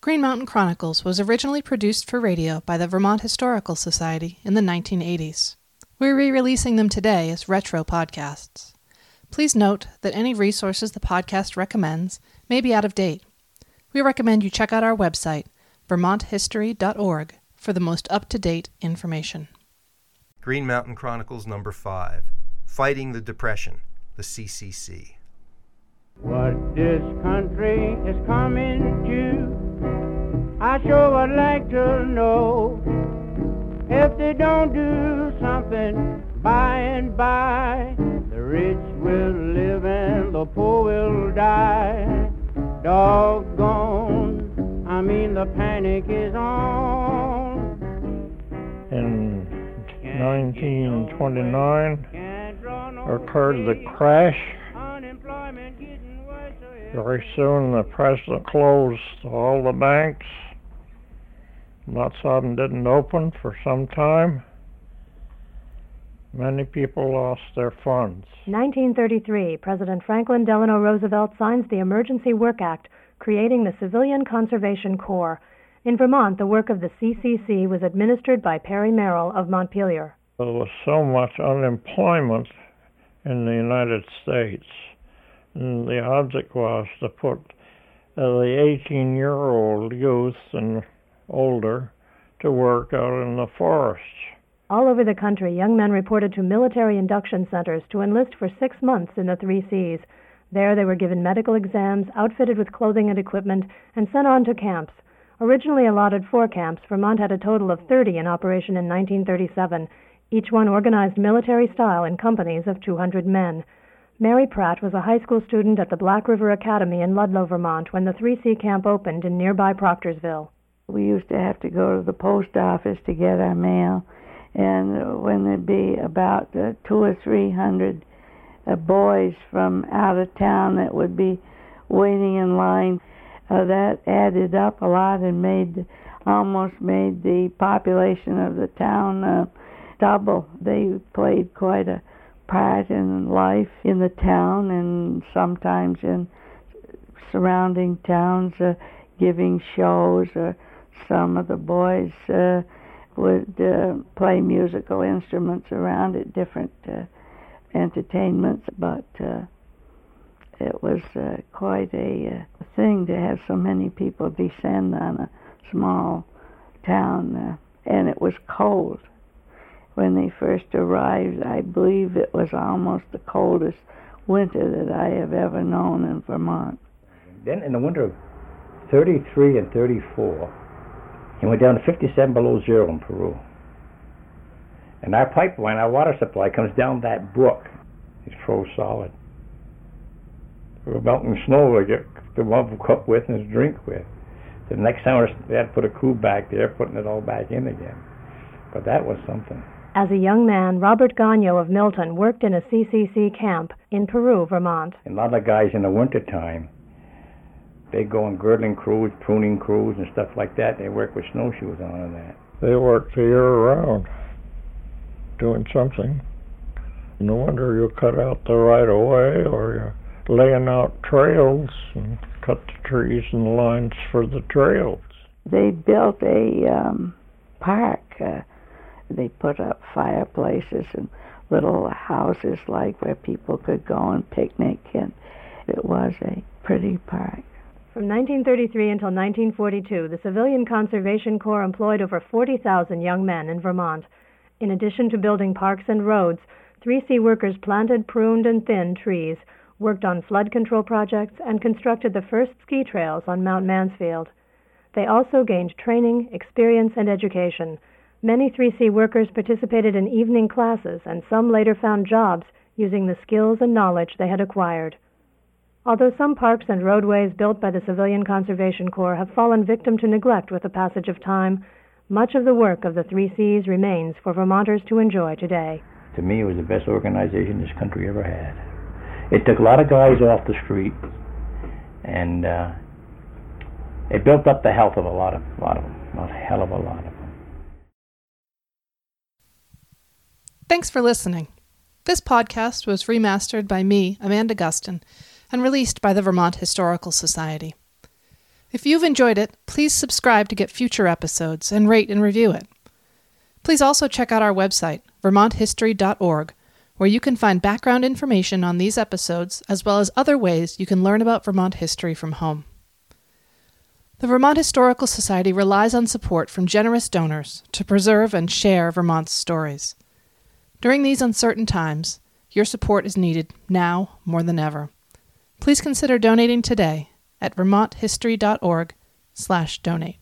Green Mountain Chronicles was originally produced for radio by the Vermont Historical Society in the 1980s. We're re releasing them today as retro podcasts. Please note that any resources the podcast recommends may be out of date. We recommend you check out our website, vermonthistory.org, for the most up to date information. Green Mountain Chronicles number 5 Fighting the Depression, the CCC. What this country is coming to, I sure would like to know. If they don't do something by and by, the rich will live and the poor will die. Doggone, I mean the panic is on. In 1929 occurred the crash. Very soon the president closed all the banks. Lots of them didn't open for some time. Many people lost their funds. 1933, President Franklin Delano Roosevelt signs the Emergency Work Act, creating the Civilian Conservation Corps. In Vermont, the work of the CCC was administered by Perry Merrill of Montpelier. There was so much unemployment in the United States. And the object was to put uh, the 18 year old youth and older to work out in the forests. All over the country, young men reported to military induction centers to enlist for six months in the three C's. There, they were given medical exams, outfitted with clothing and equipment, and sent on to camps. Originally allotted four camps, Vermont had a total of 30 in operation in 1937, each one organized military style in companies of 200 men. Mary Pratt was a high school student at the Black River Academy in Ludlow, Vermont, when the 3C camp opened in nearby Proctorsville. We used to have to go to the post office to get our mail, and when there'd be about uh, two or three hundred uh, boys from out of town that would be waiting in line, uh, that added up a lot and made almost made the population of the town uh, double. They played quite a part in life in the town and sometimes in surrounding towns, uh, giving shows or some of the boys uh, would uh, play musical instruments around at different uh, entertainments, but uh, it was uh, quite a uh, thing to have so many people descend on a small town, uh, and it was cold. When they first arrived, I believe it was almost the coldest winter that I have ever known in Vermont. Then in the winter of 33 and 34, he went down to 57 below zero in Peru. And our pipeline, our water supply comes down that brook. It's froze solid. We're melting snow to get the one cook with and drink with. The next summer, they had to put a crew back there, putting it all back in again. But that was something. As a young man, Robert Gagno of Milton worked in a CCC camp in Peru, Vermont. And a lot of guys in the wintertime, they go on girdling crews, pruning crews, and stuff like that. They work with snowshoes on and that. They work the year round doing something. No wonder you cut out the right of way or you're laying out trails and cut the trees and lines for the trails. They built a um, park. Uh, they put up fireplaces and little houses like where people could go and picnic, and it was a pretty park. From 1933 until 1942, the Civilian Conservation Corps employed over 40,000 young men in Vermont. In addition to building parks and roads, 3C workers planted, pruned, and thinned trees, worked on flood control projects, and constructed the first ski trails on Mount Mansfield. They also gained training, experience, and education. Many 3C workers participated in evening classes, and some later found jobs using the skills and knowledge they had acquired. Although some parks and roadways built by the Civilian Conservation Corps have fallen victim to neglect with the passage of time, much of the work of the 3Cs remains for Vermonters to enjoy today. To me, it was the best organization this country ever had. It took a lot of guys off the street, and uh, it built up the health of a lot of, lot of them, a hell of a lot of them. Thanks for listening. This podcast was remastered by me, Amanda Gustin, and released by the Vermont Historical Society. If you've enjoyed it, please subscribe to get future episodes and rate and review it. Please also check out our website, vermonthistory.org, where you can find background information on these episodes as well as other ways you can learn about Vermont history from home. The Vermont Historical Society relies on support from generous donors to preserve and share Vermont's stories. During these uncertain times, your support is needed now more than ever. Please consider donating today at vermonthistory.org/donate.